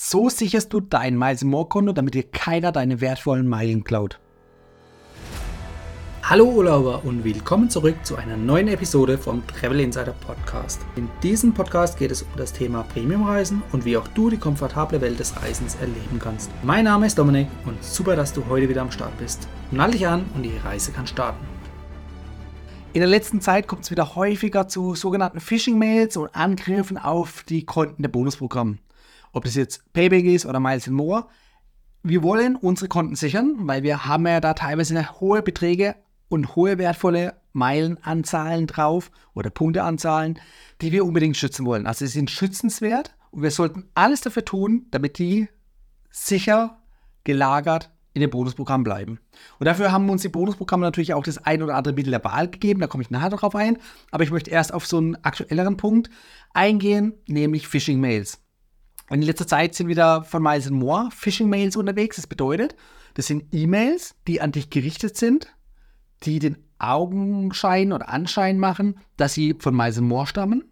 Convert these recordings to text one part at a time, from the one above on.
So sicherst du dein Miles More Konto, damit dir keiner deine wertvollen Meilen klaut. Hallo Urlauber und willkommen zurück zu einer neuen Episode vom Travel Insider Podcast. In diesem Podcast geht es um das Thema Premiumreisen und wie auch du die komfortable Welt des Reisens erleben kannst. Mein Name ist Dominik und super, dass du heute wieder am Start bist. Nall dich an und die Reise kann starten. In der letzten Zeit kommt es wieder häufiger zu sogenannten Phishing-Mails und Angriffen auf die Konten der Bonusprogramme ob das jetzt Payback ist oder Miles More. Wir wollen unsere Konten sichern, weil wir haben ja da teilweise hohe Beträge und hohe wertvolle Meilenanzahlen drauf oder Punkteanzahlen, die wir unbedingt schützen wollen. Also sie sind schützenswert und wir sollten alles dafür tun, damit die sicher gelagert in dem Bonusprogramm bleiben. Und dafür haben uns die Bonusprogramme natürlich auch das ein oder andere Mittel der Wahl gegeben, da komme ich nachher drauf ein, aber ich möchte erst auf so einen aktuelleren Punkt eingehen, nämlich Phishing-Mails. In letzter Zeit sind wieder von Miles More Phishing-Mails unterwegs. Das bedeutet, das sind E-Mails, die an dich gerichtet sind, die den Augenschein oder Anschein machen, dass sie von Miles More stammen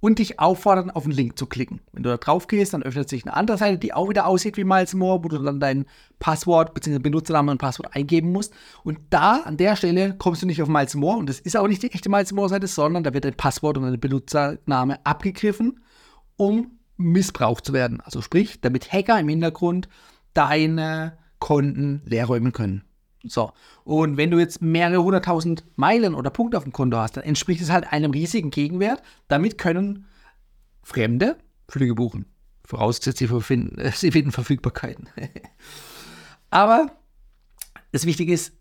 und dich auffordern, auf den Link zu klicken. Wenn du da drauf gehst, dann öffnet sich eine andere Seite, die auch wieder aussieht wie Miles More, wo du dann dein Passwort bzw. Benutzernamen und Passwort eingeben musst. Und da, an der Stelle, kommst du nicht auf Miles More und das ist auch nicht die echte Miles More-Seite, sondern da wird dein Passwort und dein Benutzername abgegriffen, um missbraucht zu werden. Also sprich, damit Hacker im Hintergrund deine Konten leerräumen können. So, und wenn du jetzt mehrere hunderttausend Meilen oder Punkte auf dem Konto hast, dann entspricht es halt einem riesigen Gegenwert. Damit können Fremde Flüge buchen. Vorausgesetzt, sie finden, sie finden Verfügbarkeiten. Aber das Wichtige ist,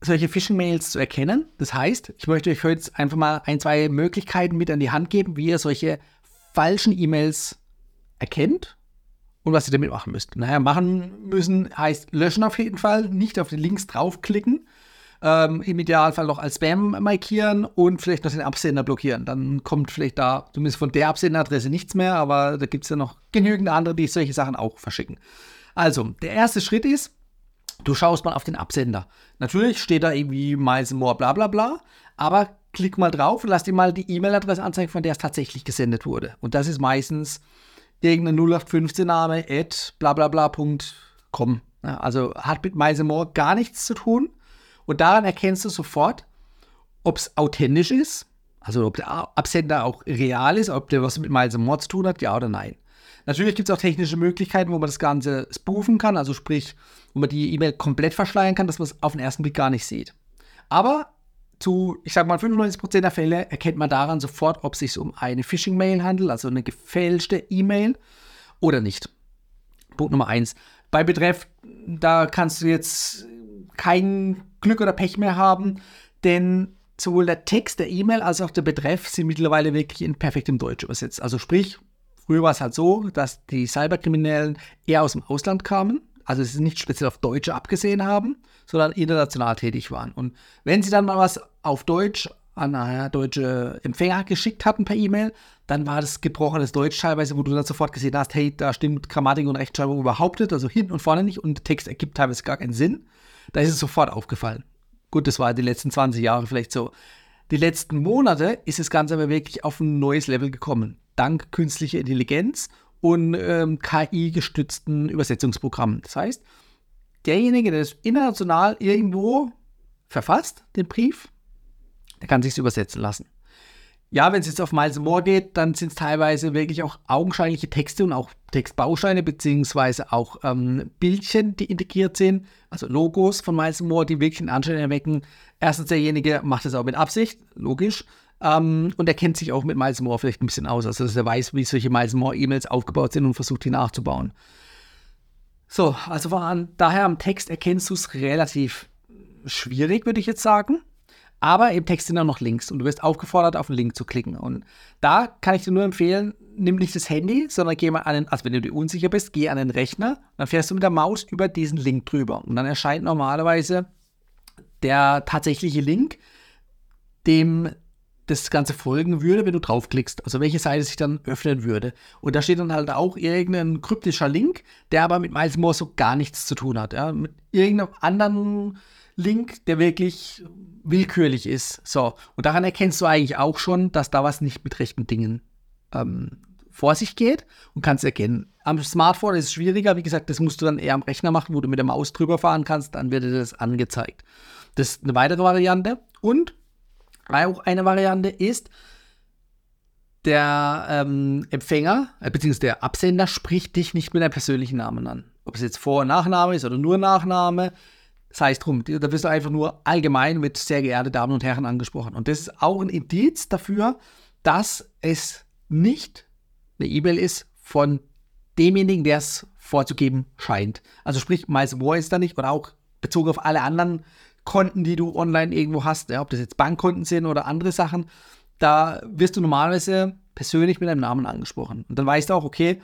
solche Phishing-Mails zu erkennen. Das heißt, ich möchte euch heute einfach mal ein, zwei Möglichkeiten mit an die Hand geben, wie ihr solche falschen E-Mails erkennt und was ihr damit machen müsst. Naja, machen müssen heißt löschen auf jeden Fall, nicht auf die Links draufklicken. Ähm, Im Idealfall noch als Spam markieren und vielleicht noch den Absender blockieren. Dann kommt vielleicht da zumindest von der Absenderadresse nichts mehr, aber da gibt es ja noch genügend andere, die solche Sachen auch verschicken. Also, der erste Schritt ist, du schaust mal auf den Absender. Natürlich steht da irgendwie Miles More bla bla bla, aber klick mal drauf und lass dir mal die E-Mail-Adresse anzeigen, von der es tatsächlich gesendet wurde. Und das ist meistens irgendein 0815-Name at blablabla.com. Ja, also hat mit Miles gar nichts zu tun. Und daran erkennst du sofort, ob es authentisch ist, also ob der Absender auch real ist, ob der was mit Miles zu tun hat, ja oder nein. Natürlich gibt es auch technische Möglichkeiten, wo man das Ganze spoofen kann, also sprich, wo man die E-Mail komplett verschleiern kann, dass man es auf den ersten Blick gar nicht sieht. Aber zu, ich sag mal, 95% der Fälle erkennt man daran sofort, ob es sich um eine Phishing-Mail handelt, also eine gefälschte E-Mail oder nicht. Punkt Nummer 1. Bei Betreff, da kannst du jetzt kein Glück oder Pech mehr haben, denn sowohl der Text der E-Mail als auch der Betreff sind mittlerweile wirklich in perfektem Deutsch übersetzt. Also sprich, früher war es halt so, dass die Cyberkriminellen eher aus dem Ausland kamen also es ist nicht speziell auf Deutsche abgesehen haben, sondern international tätig waren. Und wenn sie dann mal was auf Deutsch an äh, deutsche Empfänger geschickt hatten per E-Mail, dann war das gebrochenes Deutsch teilweise, wo du dann sofort gesehen hast, hey, da stimmt Grammatik und Rechtschreibung überhaupt nicht, also hinten und vorne nicht und der Text ergibt teilweise gar keinen Sinn. Da ist es sofort aufgefallen. Gut, das war die letzten 20 Jahre vielleicht so. Die letzten Monate ist das Ganze aber wirklich auf ein neues Level gekommen. Dank künstlicher Intelligenz und ähm, KI-gestützten Übersetzungsprogrammen. Das heißt, derjenige, der es international irgendwo verfasst, den Brief, der kann sich übersetzen lassen. Ja, wenn es jetzt auf Miles More geht, dann sind es teilweise wirklich auch augenscheinliche Texte und auch Textbausteine, beziehungsweise auch ähm, Bildchen, die integriert sind, also Logos von Miles More, die wirklich einen Anschein erwecken. Erstens, derjenige macht es auch mit Absicht, logisch. Ähm, und er kennt sich auch mit Miles More vielleicht ein bisschen aus. Also, dass er weiß, wie solche Miles More-E-Mails aufgebaut sind und versucht, die nachzubauen. So, also von daher am Text erkennst du es relativ schwierig, würde ich jetzt sagen. Aber im Text sind auch noch Links und du wirst aufgefordert, auf den Link zu klicken. Und da kann ich dir nur empfehlen, nimm nicht das Handy, sondern geh mal an den, also wenn du dir unsicher bist, geh an den Rechner, dann fährst du mit der Maus über diesen Link drüber. Und dann erscheint normalerweise der tatsächliche Link, dem das Ganze folgen würde, wenn du draufklickst. Also welche Seite sich dann öffnen würde. Und da steht dann halt auch irgendein kryptischer Link, der aber mit Miles More so gar nichts zu tun hat. Ja? Mit irgendeinem anderen Link, der wirklich willkürlich ist. So, und daran erkennst du eigentlich auch schon, dass da was nicht mit rechten Dingen ähm, vor sich geht und kannst erkennen. Am Smartphone ist es schwieriger. Wie gesagt, das musst du dann eher am Rechner machen, wo du mit der Maus drüber fahren kannst. Dann wird dir das angezeigt. Das ist eine weitere Variante. Und auch eine Variante ist, der ähm, Empfänger, äh, beziehungsweise der Absender spricht dich nicht mit deinem persönlichen Namen an. Ob es jetzt Vor- und Nachname ist oder nur Nachname, sei es drum. Da wirst du einfach nur allgemein mit sehr geehrte Damen und Herren angesprochen. Und das ist auch ein Indiz dafür, dass es nicht eine E-Mail ist von demjenigen, der es vorzugeben scheint. Also sprich, Moore ist da nicht oder auch bezogen auf alle anderen Konten, die du online irgendwo hast, ja, ob das jetzt Bankkonten sind oder andere Sachen, da wirst du normalerweise persönlich mit deinem Namen angesprochen. Und dann weißt du auch, okay,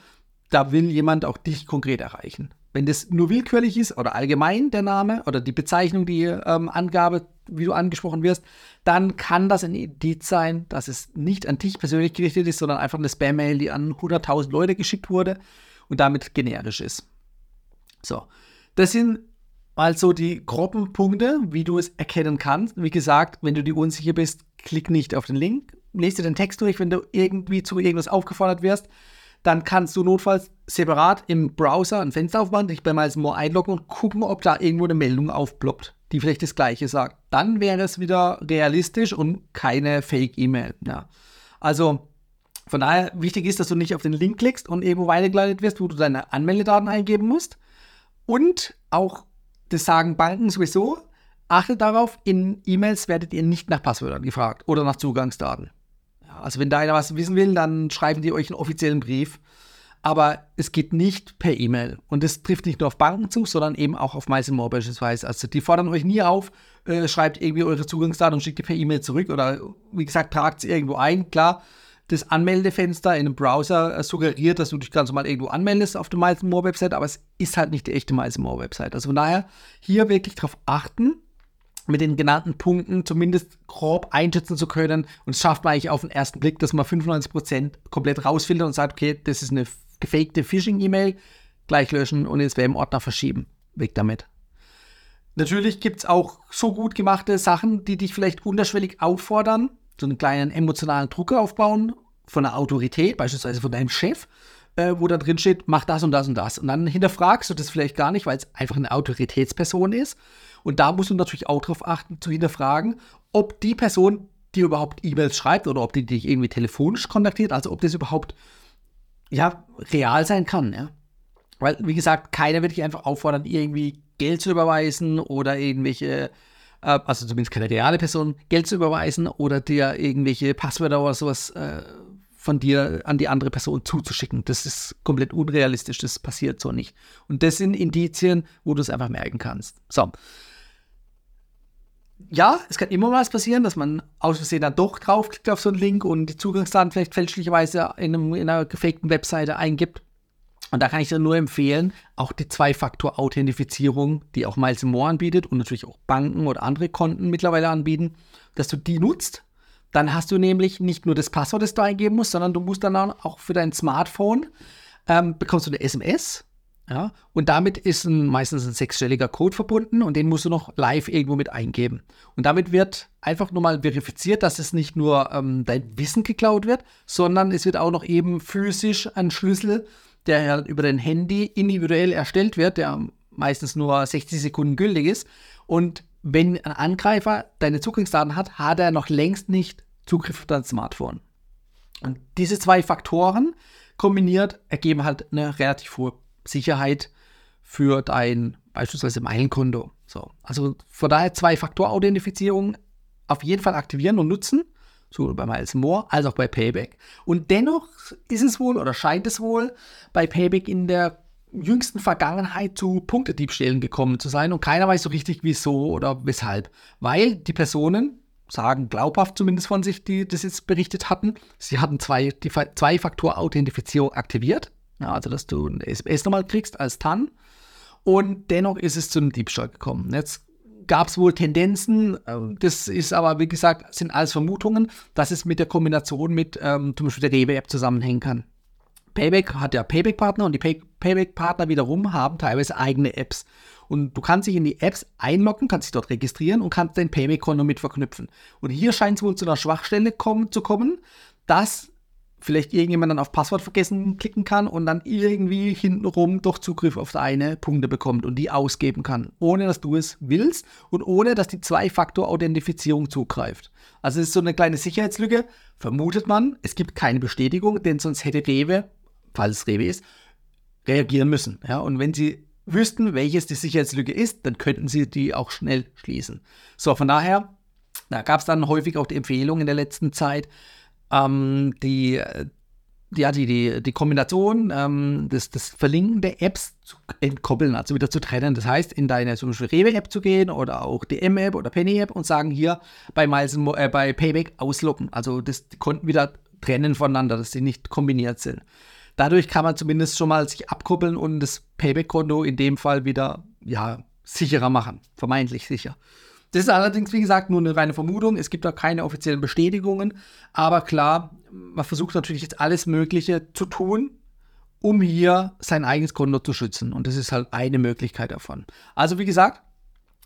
da will jemand auch dich konkret erreichen. Wenn das nur willkürlich ist oder allgemein der Name oder die Bezeichnung, die ähm, Angabe, wie du angesprochen wirst, dann kann das ein Indiz sein, dass es nicht an dich persönlich gerichtet ist, sondern einfach eine Spam-Mail, die an 100.000 Leute geschickt wurde und damit generisch ist. So, das sind also die groben Punkte, wie du es erkennen kannst. Wie gesagt, wenn du dir unsicher bist, klick nicht auf den Link. Lest dir den Text durch, wenn du irgendwie zu irgendwas aufgefordert wirst. Dann kannst du notfalls separat im Browser ein Fenster aufmachen, dich bei Miles More einloggen und gucken, ob da irgendwo eine Meldung aufploppt, die vielleicht das Gleiche sagt. Dann wäre es wieder realistisch und keine Fake-E-Mail. Ja. Also von daher wichtig ist, dass du nicht auf den Link klickst und irgendwo weitergeleitet wirst, wo du deine Anmeldedaten eingeben musst. Und auch das sagen Banken sowieso, achtet darauf, in E-Mails werdet ihr nicht nach Passwörtern gefragt oder nach Zugangsdaten. Also wenn da einer was wissen will, dann schreiben die euch einen offiziellen Brief. Aber es geht nicht per E-Mail. Und das trifft nicht nur auf Banken zu, sondern eben auch auf MySimore beispielsweise. Also die fordern euch nie auf, äh, schreibt irgendwie eure Zugangsdaten und schickt die per E-Mail zurück. Oder wie gesagt, tragt sie irgendwo ein. Klar, das Anmeldefenster in einem Browser äh, suggeriert, dass du dich ganz normal irgendwo anmeldest auf der Miles More Website, aber es ist halt nicht die echte Miles More Website. Also von daher hier wirklich darauf achten, mit den genannten Punkten zumindest grob einschätzen zu können. Und es schafft man eigentlich auf den ersten Blick, dass man 95% komplett rausfiltert und sagt, okay, das ist eine gefakte Phishing-E-Mail, gleich löschen und ins Spam-Ordner verschieben. Weg damit. Natürlich gibt es auch so gut gemachte Sachen, die dich vielleicht unterschwellig auffordern, so einen kleinen emotionalen Druck aufbauen von einer Autorität, beispielsweise von deinem Chef, äh, wo da drin steht, mach das und das und das. Und dann hinterfragst du das vielleicht gar nicht, weil es einfach eine Autoritätsperson ist. Und da musst du natürlich auch darauf achten, zu hinterfragen, ob die Person dir überhaupt E-Mails schreibt oder ob die dich irgendwie telefonisch kontaktiert, also ob das überhaupt ja, real sein kann, ja. Weil, wie gesagt, keiner wird dich einfach auffordern, irgendwie Geld zu überweisen oder irgendwelche äh, also zumindest keine reale Person, Geld zu überweisen oder dir irgendwelche Passwörter oder sowas äh, von dir an die andere Person zuzuschicken. Das ist komplett unrealistisch, das passiert so nicht. Und das sind Indizien, wo du es einfach merken kannst. So. Ja, es kann immer was passieren, dass man aus Versehen dann doch draufklickt auf so einen Link und die Zugangsdaten vielleicht fälschlicherweise in, einem, in einer gefakten Webseite eingibt. Und da kann ich dir nur empfehlen, auch die Zwei-Faktor-Authentifizierung, die auch Miles More anbietet und natürlich auch Banken oder andere Konten mittlerweile anbieten, dass du die nutzt. Dann hast du nämlich nicht nur das Passwort, das du eingeben musst, sondern du musst dann auch für dein Smartphone ähm, bekommst du eine SMS. Ja, und damit ist ein, meistens ein sechsstelliger Code verbunden und den musst du noch live irgendwo mit eingeben. Und damit wird einfach nur mal verifiziert, dass es nicht nur ähm, dein Wissen geklaut wird, sondern es wird auch noch eben physisch ein Schlüssel der halt über dein Handy individuell erstellt wird, der meistens nur 60 Sekunden gültig ist. Und wenn ein Angreifer deine Zugangsdaten hat, hat er noch längst nicht Zugriff auf dein Smartphone. Und diese zwei Faktoren kombiniert ergeben halt eine relativ hohe Sicherheit für dein beispielsweise Meilenkonto. So, also von daher zwei Faktor-Authentifizierung auf jeden Fall aktivieren und nutzen sowohl bei Miles More als auch bei Payback. Und dennoch ist es wohl oder scheint es wohl bei Payback in der jüngsten Vergangenheit zu Punktediebstählen gekommen zu sein und keiner weiß so richtig wieso oder weshalb. Weil die Personen sagen glaubhaft zumindest von sich, die das jetzt berichtet hatten, sie hatten zwei, die Zwei-Faktor-Authentifizierung aktiviert. Ja, also, dass du eine SMS nochmal kriegst als TAN. Und dennoch ist es zu einem Diebstahl gekommen. Jetzt gab es wohl Tendenzen, ähm, das ist aber, wie gesagt, sind alles Vermutungen, dass es mit der Kombination mit ähm, zum Beispiel der Rewe-App zusammenhängen kann. Payback hat ja Payback-Partner und die Pay Payback-Partner wiederum haben teilweise eigene Apps. Und du kannst dich in die Apps einloggen, kannst dich dort registrieren und kannst dein Payback-Konto mit verknüpfen. Und hier scheint es wohl zu einer Schwachstelle kommen, zu kommen, dass vielleicht irgendjemand dann auf Passwort vergessen klicken kann und dann irgendwie hintenrum doch Zugriff auf deine Punkte bekommt und die ausgeben kann, ohne dass du es willst und ohne dass die Zwei-Faktor-Authentifizierung zugreift. Also es ist so eine kleine Sicherheitslücke, vermutet man. Es gibt keine Bestätigung, denn sonst hätte Rewe, falls es Rewe ist, reagieren müssen. Ja, und wenn sie wüssten, welches die Sicherheitslücke ist, dann könnten sie die auch schnell schließen. So, von daher, da gab es dann häufig auch die Empfehlung in der letzten Zeit, ähm, die, ja, die, die, die Kombination ähm, des, des Verlinken der Apps zu entkoppeln, also wieder zu trennen. Das heißt, in deine zum Beispiel Rewe-App zu gehen oder auch die M-App oder Penny-App und sagen hier bei, Miles, äh, bei Payback ausloggen. Also das, die Konten wieder trennen voneinander, dass sie nicht kombiniert sind. Dadurch kann man zumindest schon mal sich abkuppeln und das Payback-Konto in dem Fall wieder ja, sicherer machen, vermeintlich sicher. Das ist allerdings, wie gesagt, nur eine reine Vermutung. Es gibt da keine offiziellen Bestätigungen. Aber klar, man versucht natürlich jetzt alles Mögliche zu tun, um hier sein eigenes Konto zu schützen. Und das ist halt eine Möglichkeit davon. Also, wie gesagt,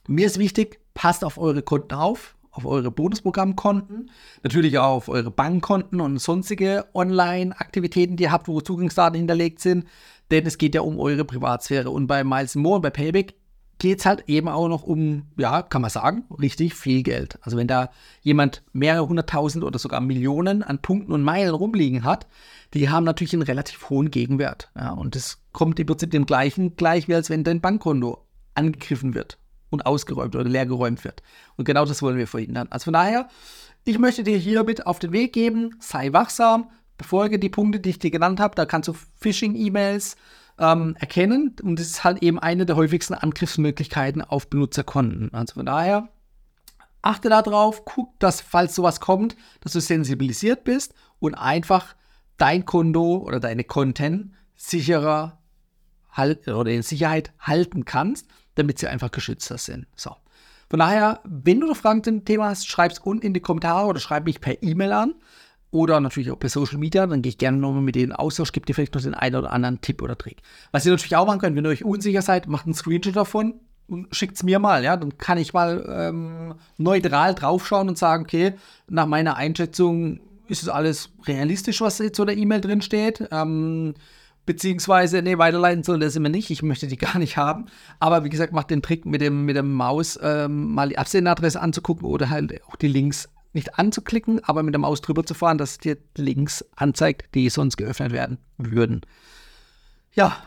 mir ist wichtig, passt auf eure Konten auf auf eure Bonusprogrammkonten, natürlich auch auf eure Bankkonten und sonstige Online-Aktivitäten, die ihr habt, wo Zugangsdaten hinterlegt sind, denn es geht ja um eure Privatsphäre. Und bei Miles More und bei Payback geht es halt eben auch noch um, ja, kann man sagen, richtig viel Geld. Also wenn da jemand mehrere hunderttausend oder sogar Millionen an Punkten und Meilen rumliegen hat, die haben natürlich einen relativ hohen Gegenwert. Ja, und das kommt im Prinzip dem gleichen gleich, wie als wenn dein Bankkonto angegriffen wird und ausgeräumt oder leergeräumt wird. Und genau das wollen wir verhindern. Also von daher, ich möchte dir hiermit auf den Weg geben, sei wachsam, befolge die Punkte, die ich dir genannt habe. Da kannst du Phishing-E-Mails ähm, erkennen und das ist halt eben eine der häufigsten Angriffsmöglichkeiten auf Benutzerkonten. Also von daher, achte darauf, guck, dass falls sowas kommt, dass du sensibilisiert bist und einfach dein Konto oder deine Konten sicherer halt, oder in Sicherheit halten kannst damit sie einfach geschützter sind. So. Von daher, wenn du noch Fragen zum Thema hast, schreib es unten in die Kommentare oder schreib mich per E-Mail an oder natürlich auch per Social Media. Dann gehe ich gerne nochmal mit denen Austausch, gebe dir vielleicht noch den einen oder anderen Tipp oder Trick. Was ihr natürlich auch machen könnt, wenn ihr euch unsicher seid, macht einen Screenshot davon und schickt es mir mal. Ja, dann kann ich mal ähm, neutral draufschauen und sagen, okay, nach meiner Einschätzung ist es alles realistisch, was jetzt so in der E-Mail drin steht. Ähm, beziehungsweise, nee, weiterleiten soll das immer nicht, ich möchte die gar nicht haben. Aber wie gesagt, macht den Trick mit dem, mit dem Maus ähm, mal die Absenderadresse anzugucken oder halt auch die Links nicht anzuklicken, aber mit der Maus drüber zu fahren, dass es dir Links anzeigt, die sonst geöffnet werden würden. Ja,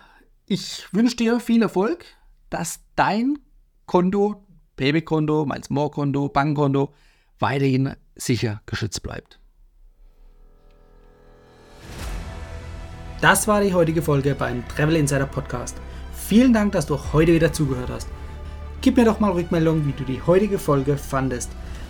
ich wünsche dir viel Erfolg, dass dein Konto, Babykonto, Miles More Konto, Bankkonto weiterhin sicher geschützt bleibt. Das war die heutige Folge beim Travel Insider Podcast. Vielen Dank, dass du heute wieder zugehört hast. Gib mir doch mal Rückmeldung, wie du die heutige Folge fandest.